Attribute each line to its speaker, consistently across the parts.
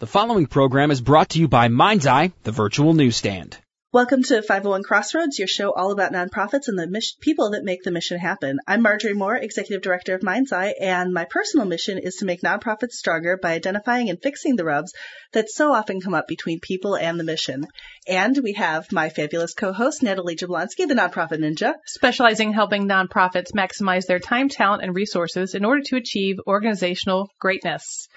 Speaker 1: The following program is brought to you by Mind's Eye, the virtual newsstand.
Speaker 2: Welcome to 501 Crossroads, your show all about nonprofits and the mission, people that make the mission happen. I'm Marjorie Moore, Executive Director of Mind's Eye, and my personal mission is to make nonprofits stronger by identifying and fixing the rubs that so often come up between people and the mission. And we have my fabulous co-host, Natalie Jablonski, the Nonprofit Ninja.
Speaker 3: Specializing in helping nonprofits maximize their time, talent, and resources in order to achieve organizational greatness.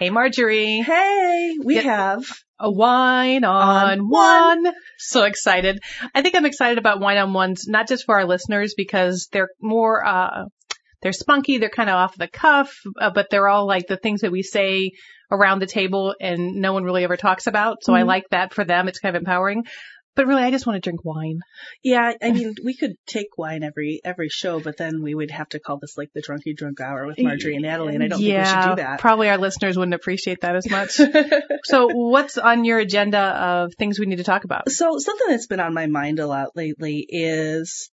Speaker 3: Hey, Marjorie.
Speaker 2: Hey, we
Speaker 3: Get-
Speaker 2: have
Speaker 3: A wine on,
Speaker 2: On
Speaker 3: one. So excited. I think I'm excited about wine on ones, not just for our listeners because they're more, uh, they're spunky. They're kind of off the cuff, uh, but they're all like the things that we say around the table and no one really ever talks about. So I
Speaker 2: Mhm.
Speaker 3: like that for them. It's kind of empowering. But really, I just want to drink wine.
Speaker 2: Yeah, I mean, we could take wine every every show, but then we would have to call this like the drunky drunk hour with Marjorie and Natalie, and I don't
Speaker 3: yeah,
Speaker 2: think we should do that.
Speaker 3: Probably our listeners wouldn't appreciate that as much. so what's on your agenda of things we need to talk about?
Speaker 2: so something that's been on my mind a lot lately is,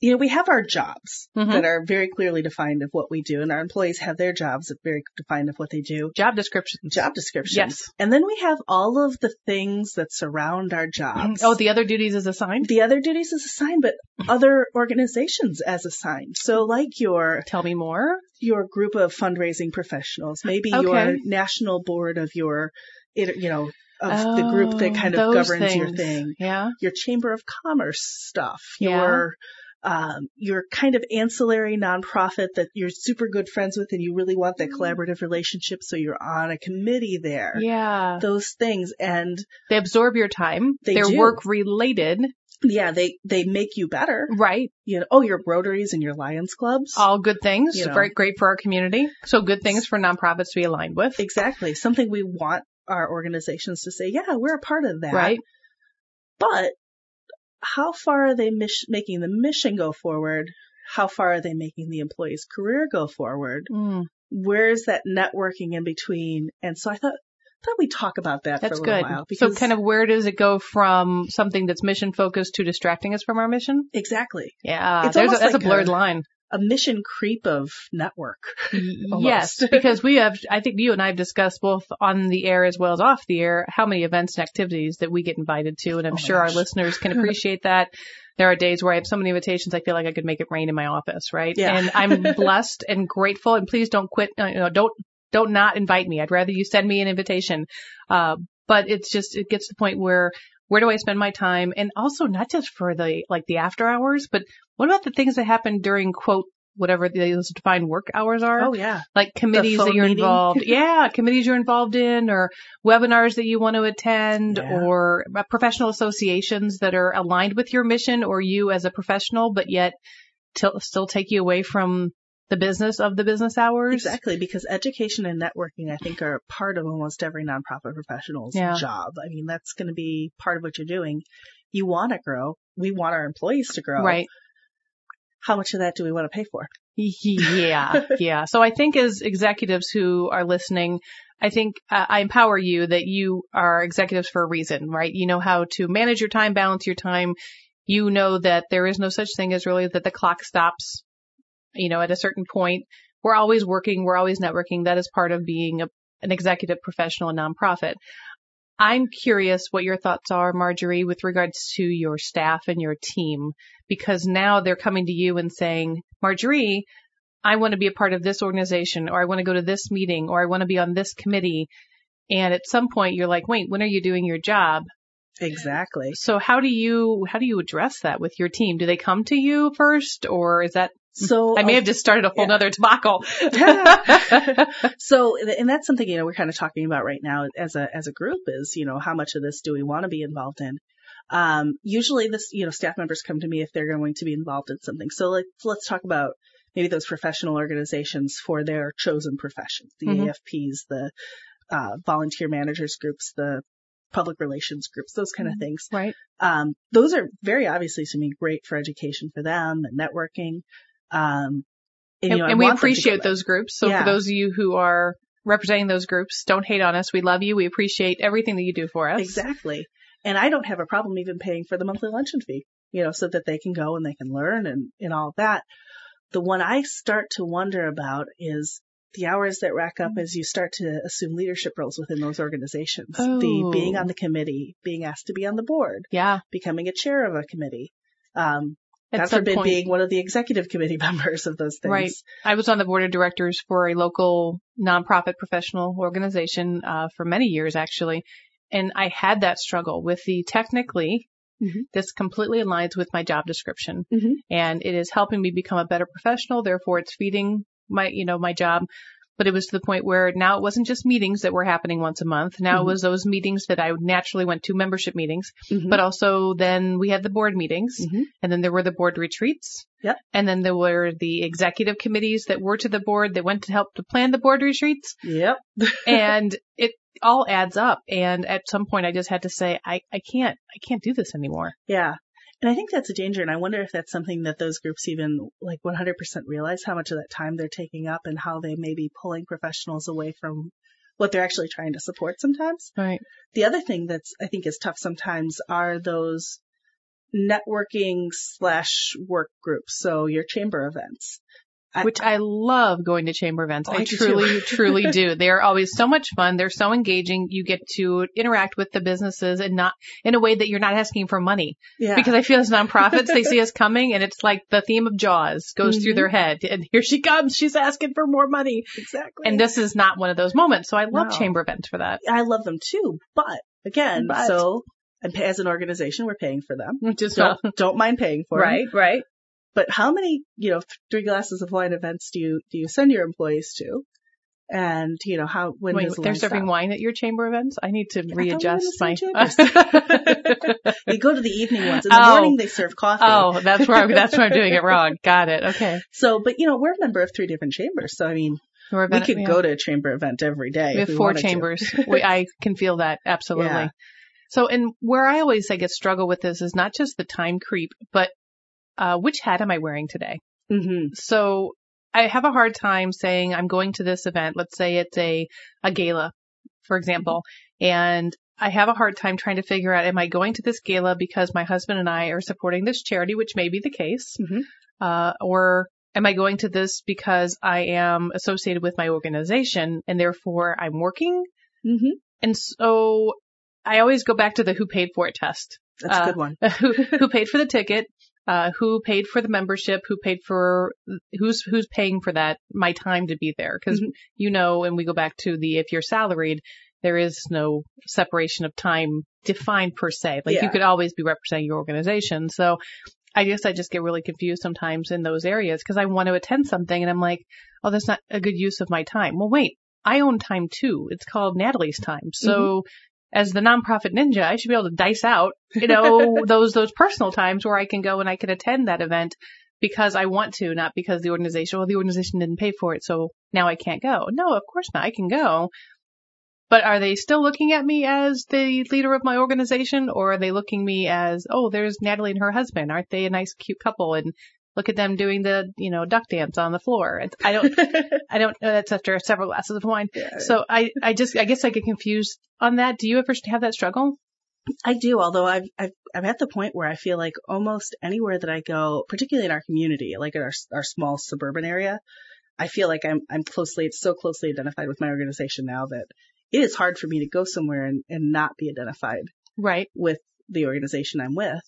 Speaker 2: you know, we have our jobs
Speaker 3: Mhm.
Speaker 2: that are very clearly defined of what we do, and our employees have their jobs that are very defined of what they do.
Speaker 3: Job descriptions.
Speaker 2: Job descriptions.
Speaker 3: Yes.
Speaker 2: And then we have all of the things that surround our jobs.
Speaker 3: Oh, the other duties is assigned?
Speaker 2: the other duties as assigned, but other organizations as assigned. So like your
Speaker 3: Tell me more.
Speaker 2: your group of fundraising professionals, maybe
Speaker 3: Okay.
Speaker 2: your national board of your, it- you know, of the group that
Speaker 3: Oh,
Speaker 2: kind of governs your thing,
Speaker 3: Yeah.
Speaker 2: your chamber of commerce stuff,
Speaker 3: Yeah.
Speaker 2: your, um, your kind of ancillary nonprofit that you're super good friends with and you really want that collaborative relationship. So you're on a committee there.
Speaker 3: Yeah.
Speaker 2: Those things. And
Speaker 3: They absorb your time.
Speaker 2: They
Speaker 3: They're
Speaker 2: do.
Speaker 3: work related.
Speaker 2: yeah, they, they make you better.
Speaker 3: Right.
Speaker 2: You know, oh, your Rotaries and your Lions clubs.
Speaker 3: All good things.
Speaker 2: You know.
Speaker 3: Very great for our community. So good things for nonprofits to be aligned with.
Speaker 2: Exactly. Something we want our organizations to say, yeah, we're a part of that.
Speaker 3: Right.
Speaker 2: But how far are they mis- making the mission go forward? How far are they making the employee's career go forward?
Speaker 3: Mm,
Speaker 2: Where's that networking in between? And so I thought, thought we'd talk about that
Speaker 3: that's
Speaker 2: for a little
Speaker 3: good.
Speaker 2: while.
Speaker 3: So kind of where does it go from something that's mission focused to distracting us from our mission?
Speaker 2: exactly
Speaker 3: Yeah.
Speaker 2: It's
Speaker 3: There's a, that's
Speaker 2: like
Speaker 3: a blurred
Speaker 2: a-
Speaker 3: line.
Speaker 2: A mission creep of network.
Speaker 3: Yes, because we have, I think you and I have discussed both on the air as well as off the air how many events and activities that we get invited to, and I'm
Speaker 2: Oh
Speaker 3: sure our listeners can appreciate that. There are days where I have so many invitations, I feel like I could make it rain in my office, right?
Speaker 2: Yeah.
Speaker 3: And I'm blessed and grateful, and please don't quit, uh, you know, don't, don't not invite me. I'd rather you send me an invitation. Uh, but it's just, it gets to the point where, where do I spend my time? And also not just for the, like the after hours, but what about the things that happen during quote, whatever those defined work hours are?
Speaker 2: Oh yeah.
Speaker 3: like committees that you're
Speaker 2: meeting?
Speaker 3: involved yeah committees you're involved in or webinars that you want to attend
Speaker 2: Yeah.
Speaker 3: or uh, professional associations that are aligned with your mission or you as a professional but yet t- still take you away from the business of the business hours
Speaker 2: Exactly, because education and networking, I think, are part of almost every nonprofit professional's
Speaker 3: Yeah.
Speaker 2: job. I mean, that's going to be part of what you're doing. You want to grow. We want our employees to grow.
Speaker 3: right
Speaker 2: How much of that do we want to pay for?
Speaker 3: yeah yeah so i think as executives who are listening I think uh, I empower you that you are executives for a reason, right? You know how to manage your time, balance your time. You know that there is no such thing as really that the clock stops, you know, at a certain point. We're always working. We're always networking. That is part of being a, an executive professional and nonprofit. I'm curious what your thoughts are, Marjorie, with regards to your staff and your team, because now they're coming to you and saying, Marjorie, I want to be a part of this organization or I want to go to this meeting or I want to be on this committee. And at some point you're like, wait, when are you doing your job?
Speaker 2: Exactly.
Speaker 3: So how do you, how do you address that with your team? Do they come to you first or is that,
Speaker 2: So
Speaker 3: I may
Speaker 2: um,
Speaker 3: have just started a whole
Speaker 2: yeah.
Speaker 3: nother debacle.
Speaker 2: so, and that's something you know we're kind of talking about right now as a as a group is you know how much of this do we want to be involved in? Um, usually, this you know staff members come to me if they're going to be involved in something. So let's let's talk about maybe those professional organizations for their chosen professions, the
Speaker 3: Mhm.
Speaker 2: AFPs, the uh, volunteer managers groups, the public relations groups, those kind of things.
Speaker 3: right.
Speaker 2: Um, those are very obviously to me great for education for them and networking. Um, and,
Speaker 3: And,
Speaker 2: you know,
Speaker 3: and we
Speaker 2: want them to go
Speaker 3: appreciate those groups. So
Speaker 2: Yeah.
Speaker 3: for those of you who are representing those groups, don't hate on us. We love you. We appreciate everything that you do for us.
Speaker 2: Exactly. And I don't have a problem even paying for the monthly luncheon fee, you know, so that they can go and they can learn and, and all that. The one I start to wonder about is the hours that rack up as you start to assume leadership roles within those organizations.
Speaker 3: Oh.
Speaker 2: The being on the committee, being asked to be on the board,
Speaker 3: Yeah.
Speaker 2: becoming a chair of a committee. Um,
Speaker 3: At
Speaker 2: God forbid
Speaker 3: point-
Speaker 2: being one of the executive committee members of those things.
Speaker 3: Right. I was on the board of directors for a local nonprofit professional organization uh, for many years, actually, and I had that struggle with the technically.
Speaker 2: Mhm.
Speaker 3: This completely aligns with my job description,
Speaker 2: Mhm.
Speaker 3: and it is helping me become a better professional. Therefore, it's feeding my, you know, my job. But it was to the point where now it wasn't just meetings that were happening once a month. Now
Speaker 2: Mhm.
Speaker 3: it was those meetings that I naturally went to membership meetings,
Speaker 2: Mhm.
Speaker 3: but also then we had the board meetings
Speaker 2: Mhm.
Speaker 3: and then there were the board retreats.
Speaker 2: Yep.
Speaker 3: And then there were the executive committees that were to the board that went to help to plan the board retreats.
Speaker 2: Yep.
Speaker 3: and it all adds up. And at some point I just had to say, I, I can't, I can't do this anymore.
Speaker 2: Yeah. And I think that's a danger. And I wonder if that's something that those groups even like 100% realize how much of that time they're taking up and how they may be pulling professionals away from what they're actually trying to support sometimes.
Speaker 3: Right.
Speaker 2: The other thing that's I think is tough sometimes are those networking slash work groups. So your chamber events.
Speaker 3: Which I love going to chamber events.
Speaker 2: Oh,
Speaker 3: I
Speaker 2: I
Speaker 3: truly, truly do. They are always so much fun. They're so engaging. You get to interact with the businesses and not in a way that you're not asking for money.
Speaker 2: Yeah.
Speaker 3: Because I feel as nonprofits, they see us coming and it's like the theme of Jaws goes through
Speaker 2: Mhm.
Speaker 3: their head. And here she comes. She's asking for more money.
Speaker 2: exactly.
Speaker 3: And this is not one of those moments. So I love
Speaker 2: No.
Speaker 3: chamber events for that.
Speaker 2: I love them too. But again,
Speaker 3: But-
Speaker 2: so and as an organization, we're paying for them.
Speaker 3: Just
Speaker 2: Don't, don't mind paying for them.
Speaker 3: right, right.
Speaker 2: But how many, you know, th- three glasses of wine events do you do you send your employees to? And you know how when
Speaker 3: Wait, they're serving
Speaker 2: stop?
Speaker 3: wine at your chamber events? I need to
Speaker 2: thought we were in
Speaker 3: readjust my.
Speaker 2: They go to the evening ones. In the
Speaker 3: Oh.
Speaker 2: morning they serve coffee.
Speaker 3: oh, that's where I, that's where I'm doing it wrong. Got it. Okay.
Speaker 2: So, but you know, we're a member of three different chambers. So I mean,
Speaker 3: We're
Speaker 2: we could
Speaker 3: yeah.
Speaker 2: go to a chamber event every day.
Speaker 3: We have four chambers. we, I can feel that absolutely.
Speaker 2: Yeah.
Speaker 3: So, and where I always I get struggle with this is not just the time creep, but uh, which hat am I wearing today?
Speaker 2: Mhm.
Speaker 3: So I have a hard time saying I'm going to this event. Let's say it's a a gala, for example, and I have a hard time trying to figure out am I going to this gala because my husband and I are supporting this charity, which may be the case,
Speaker 2: Mhm.
Speaker 3: uh, or am I going to this because I am associated with my organization and therefore I'm working?
Speaker 2: Mhm.
Speaker 3: And so I always go back to the who paid for it test.
Speaker 2: That's
Speaker 3: Uh,
Speaker 2: a good one.
Speaker 3: who, who paid for the ticket, uh, who paid for the membership, who paid for, who's, who's paying for that, my time to be there. Cause
Speaker 2: Mhm.
Speaker 3: you know, and we go back to the, if you're salaried, there is no separation of time defined per se. Like
Speaker 2: Yeah.
Speaker 3: you could always be representing your organization. So I guess I just get really confused sometimes in those areas because I want to attend something and I'm like, oh, that's not a good use of my time. Well, wait, I own time too. It's called Natalie's time. So as the nonprofit ninja, I should be able to dice out, you know, those, those personal times where I can go and I can attend that event because I want to, not because the organization, well, the organization didn't pay for it. So now I can't go. No, of course not. I can go. But are they still looking at me as the leader of my organization or are they looking me as, oh, there's Natalie and her husband. Aren't they a nice, cute couple? And look at them doing the, you know, duck dance on the floor. It's, I don't, I don't know. That's after several glasses of wine.
Speaker 2: Yeah.
Speaker 3: So I, I just, I guess I get confused on that. Do you ever have that struggle?
Speaker 2: I do, although I've, I've, I'm at the point where I feel like almost anywhere that I go, particularly in our community, like in our, our small suburban area, I feel like I'm, I'm closely, it's so closely identified with my organization now that it is hard for me to go somewhere and, and not be identified
Speaker 3: Right.
Speaker 2: with the organization I'm with.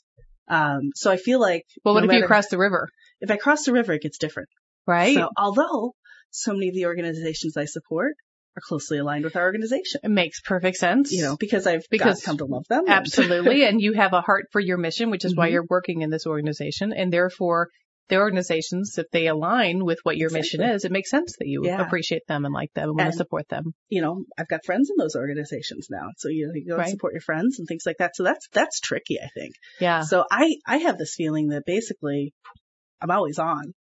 Speaker 2: Um, so I feel like
Speaker 3: Well, what
Speaker 2: no
Speaker 3: if you cross the river?
Speaker 2: if I cross the river, it gets different.
Speaker 3: Right.
Speaker 2: So although so many of the organizations I support are closely aligned with our organization,
Speaker 3: it makes perfect sense.
Speaker 2: you know, because I've
Speaker 3: Because-
Speaker 2: come to love them.
Speaker 3: Absolutely. and you have a heart for your mission, which is why
Speaker 2: Mhm.
Speaker 3: you're working in this organization. And therefore, the organizations, if they align with what your mission is, it makes sense that you
Speaker 2: Yeah.
Speaker 3: appreciate them and like them and want to support them.
Speaker 2: you know, I've got friends in those organizations now. So, you know, you go and support your friends and things like that. So that's, that's tricky, I think.
Speaker 3: Yeah.
Speaker 2: So I, I have this feeling that basically I'm always on,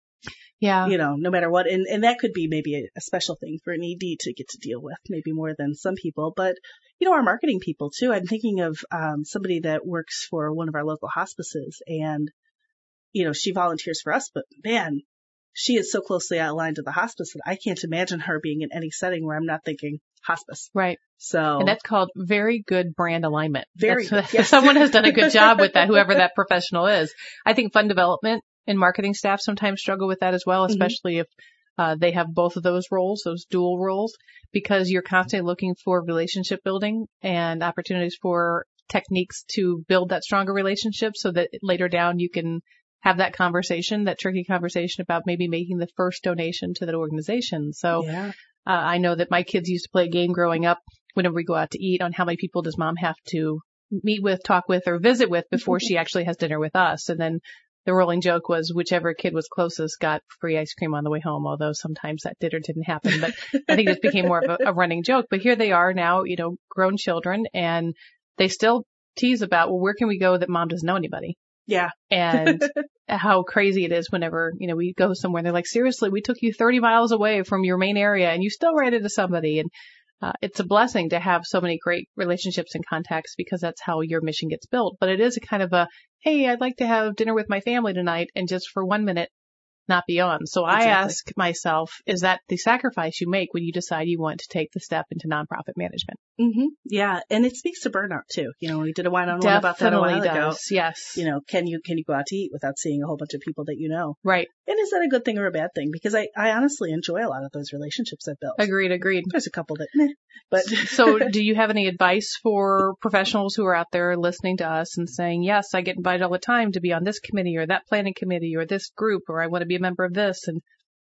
Speaker 3: Yeah.
Speaker 2: you know, no matter what. And, and that could be maybe a, a special thing for an ED to get to deal with, maybe more than some people. But, you know, our marketing people too. I'm thinking of, um, somebody that works for one of our local hospices and, you know, she volunteers for us, but man, she is so closely aligned to the hospice that I can't imagine her being in any setting where I'm not thinking hospice.
Speaker 3: Right.
Speaker 2: So
Speaker 3: And that's called very good brand alignment.
Speaker 2: Very
Speaker 3: That's-
Speaker 2: good, yes.
Speaker 3: Someone has done a good job with that, whoever that professional is. I think fund development and marketing staff sometimes struggle with that as well,
Speaker 2: Mhm.
Speaker 3: especially if Uh, they have both of those roles, those dual roles, because you're constantly looking for relationship building and opportunities for techniques to build that stronger relationship so that later down you can have that conversation, that tricky conversation about maybe making the first donation to that organization. So
Speaker 2: Yeah.
Speaker 3: uh, I know that my kids used to play a game growing up whenever we go out to eat on how many people does mom have to meet with, talk with, or visit with before she actually has dinner with us. And then the rolling joke was whichever kid was closest got free ice cream on the way home, although sometimes that did or didn't happen. But I think it became more of a, a running joke. But here they are now, you know, grown children and they still tease about, well, where can we go that mom doesn't know anybody?
Speaker 2: Yeah.
Speaker 3: and how crazy it is whenever, you know, we go somewhere and they're like, seriously, we took you 30 miles away from your main area and you still ran into somebody. And uh, it's a blessing to have so many great relationships and contacts because that's how your mission gets built. But it is a kind of a, hey, I'd like to have dinner with my family tonight and just for one minute not beyond. So I ask myself, is that the sacrifice you make when you decide you want to take the step into nonprofit management?
Speaker 2: Mm-hmm. Yeah. And it speaks to burnout too. You know, we did a one on one about that a while
Speaker 3: Definitely
Speaker 2: ago.
Speaker 3: does. Yes.
Speaker 2: You know, can you, can you go out to eat without seeing a whole bunch of people that you know?
Speaker 3: right.
Speaker 2: And is that a good thing or a bad thing? Because I, I honestly enjoy a lot of those relationships I've built.
Speaker 3: Agreed. Agreed.
Speaker 2: There's a couple that, meh, but
Speaker 3: so do you have any advice for professionals who are out there listening to us and saying, yes, I get invited all the time to be on this committee or that planning committee or this group, or I want to be a member of this and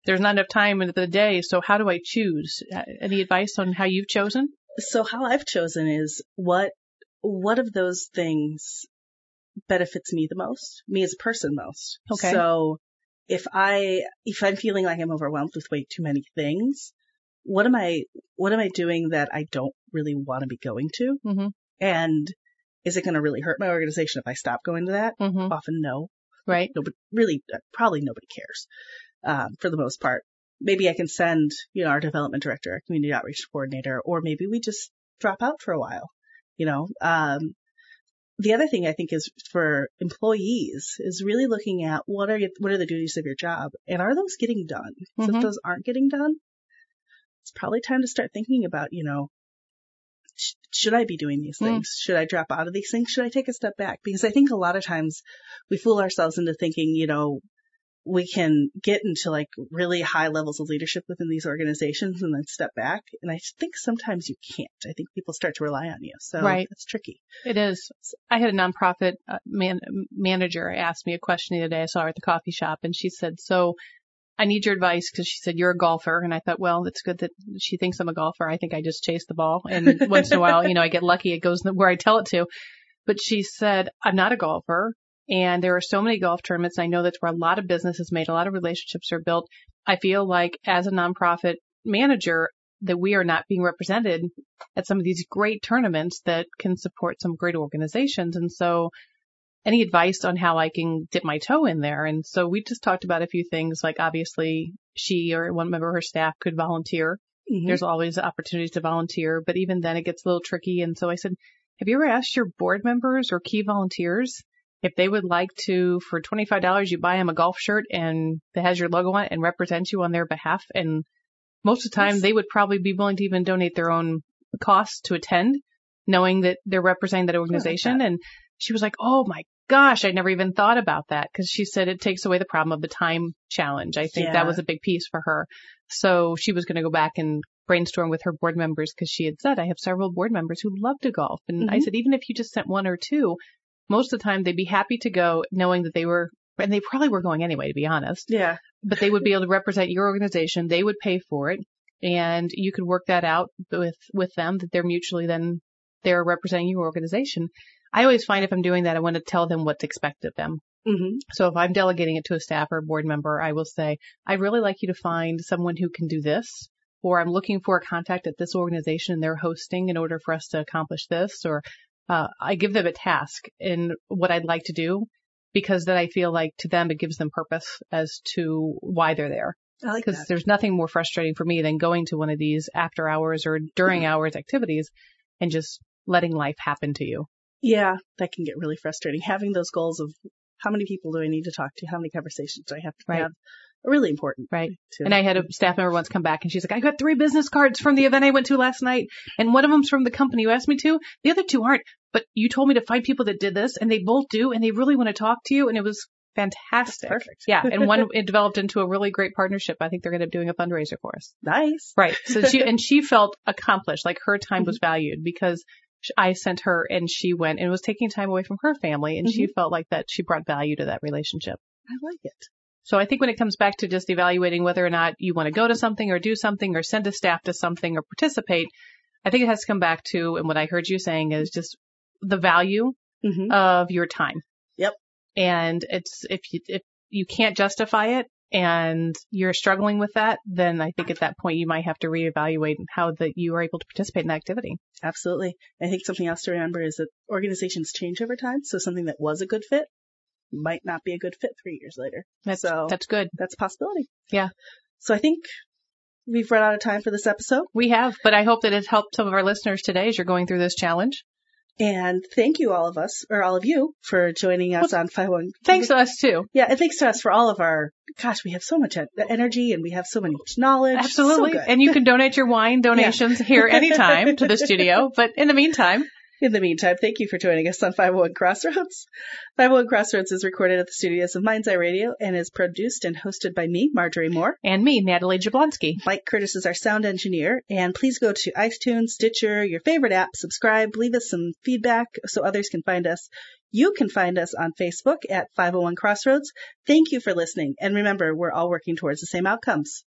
Speaker 3: there's not enough time in the day. So how do I choose? Uh, Any advice on how you've chosen?
Speaker 2: so how I've chosen is what what of those things benefits me the most, me as a person most.
Speaker 3: Okay.
Speaker 2: So if I if I'm feeling like I'm overwhelmed with way too many things, what am I what am I doing that I don't really want to be going to?
Speaker 3: Mm-hmm.
Speaker 2: And is it going to really hurt my organization if I stop going to that?
Speaker 3: Mm-hmm.
Speaker 2: Often no.
Speaker 3: Right.
Speaker 2: Nobody really uh, probably nobody cares um, for the most part. Maybe I can send you know our development director, our community outreach coordinator, or maybe we just drop out for a while. You know, um, the other thing I think is for employees is really looking at what are you, what are the duties of your job and are those getting done? 'Cause
Speaker 3: Mhm.
Speaker 2: If those aren't getting done, it's probably time to start thinking about you know sh- should I be doing these
Speaker 3: Mm.
Speaker 2: things? Should I drop out of these things? Should I take a step back? Because I think a lot of times we fool ourselves into thinking, you know, we can get into like really high levels of leadership within these organizations and then step back. And I think sometimes you can't. I think people start to rely on you. So
Speaker 3: Right.
Speaker 2: it's tricky.
Speaker 3: It is. I had a nonprofit uh, man, manager ask me a question the other day. I saw her at the coffee shop and she said, so I need your advice because she said, you're a golfer. And I thought, well, it's good that she thinks I'm a golfer. I think I just chase the ball. And once in a while, you know, I get lucky. It goes where I tell it to. But she said, I'm not a golfer. And there are so many golf tournaments. I know that's where a lot of business is made. A lot of relationships are built. I feel like as a nonprofit manager, that we are not being represented at some of these great tournaments that can support some great organizations. And so any advice on how I can dip my toe in there? And so we just talked about a few things like obviously she or one member of her staff could volunteer.
Speaker 2: Mhm.
Speaker 3: There's always opportunities to volunteer, but even then it gets a little tricky. And so I said, have you ever asked your board members or key volunteers if they would like to, for $25, you buy them a golf shirt and that has your logo on it and represent you on their behalf? And most of the time
Speaker 2: Yes.
Speaker 3: they would probably be willing to even donate their own costs to attend, knowing that they're representing that organization. And she was like, Oh my gosh, I never even thought about that because she said it takes away the problem of the time challenge. I think
Speaker 2: Yeah.
Speaker 3: that was a big piece for her. So she was going to go back and brainstorm with her board members because she had said, I have several board members who love to golf. And I
Speaker 2: Mhm.
Speaker 3: said, even if you just sent one or two, most of the time they'd be happy to go knowing that they were, and they probably were going anyway, to be honest,
Speaker 2: Yeah.
Speaker 3: but they would be able to represent your organization. They would pay for it and you could work that out with, with them that they're mutually then they're representing your organization. I always find if I'm doing that, I want to tell them what's expected of them.
Speaker 2: hmm
Speaker 3: So if I'm delegating it to a staff or a board member, I will say, I'd really like you to find someone who can do this, or I'm looking for a contact at this organization and they're hosting in order for us to accomplish this, or uh, I give them a task in what I'd like to do because then I feel like to them it gives them purpose as to why they're there.
Speaker 2: I like
Speaker 3: Because there's nothing more frustrating for me than going to one of these after hours or during hours activities and just letting life happen to you.
Speaker 2: Yeah, that can get really frustrating. Having those goals of how many people do I need to talk to? How many conversations do I have to
Speaker 3: Right.
Speaker 2: have? Really important.
Speaker 3: Right.
Speaker 2: Too.
Speaker 3: And I had a staff member once come back and she's like, I got three business cards from the event I went to last night. And one of them's from the company you asked me to. The other two aren't, but you told me to find people that did this and they both do and they really want to talk to you. And it was Fantastic.
Speaker 2: Perfect.
Speaker 3: Yeah. And one, it developed into a really great partnership. I think they're going to up doing a fundraiser for us.
Speaker 2: Nice.
Speaker 3: Right. So she, and she felt accomplished, like her time was mm-hmm. valued because I sent her and she went and was taking time away from her family and she felt like that she brought value to that relationship.
Speaker 2: I like it.
Speaker 3: So I think when it comes back to just evaluating whether or not you want to go to something or do something or send a staff to something or participate, I think it has to come back to, and what I heard you saying is just the value
Speaker 2: hmm
Speaker 3: of your time.
Speaker 2: Yep.
Speaker 3: And it's, if you, if you can't justify it and you're struggling with that, then I think at that point you might have to reevaluate how that you are able to participate in the activity.
Speaker 2: Absolutely. I think something else to remember is that organizations change over time. So something that was a good fit might not be a good fit three years later.
Speaker 3: That's,
Speaker 2: So-
Speaker 3: that's good.
Speaker 2: That's a possibility.
Speaker 3: Yeah.
Speaker 2: So I think we've run out of time for this episode.
Speaker 3: We have, but I hope that it's helped some of our listeners today as you're going through this challenge.
Speaker 2: And thank you all of us, or all of you, for joining us on 51.
Speaker 3: Thanks to us too.
Speaker 2: Yeah, and thanks to us for all of our, gosh, we have so much energy and we have so much knowledge.
Speaker 3: Absolutely.
Speaker 2: So
Speaker 3: and you can donate your wine donations here anytime to the studio. But in the meantime,
Speaker 2: In the meantime, thank you for joining us on 501 Crossroads. 501 Crossroads is recorded at the studios of Mind's Eye Radio and is produced and hosted by me, Marjorie Moore.
Speaker 3: and me, Natalie Jablonski.
Speaker 2: Mike Curtis is our sound engineer. And please go to iTunes, Stitcher, your favorite app, subscribe, leave us some feedback so others can find us. You can find us on Facebook at 501 Crossroads. Thank you for listening. And remember, we're all working towards the same outcomes.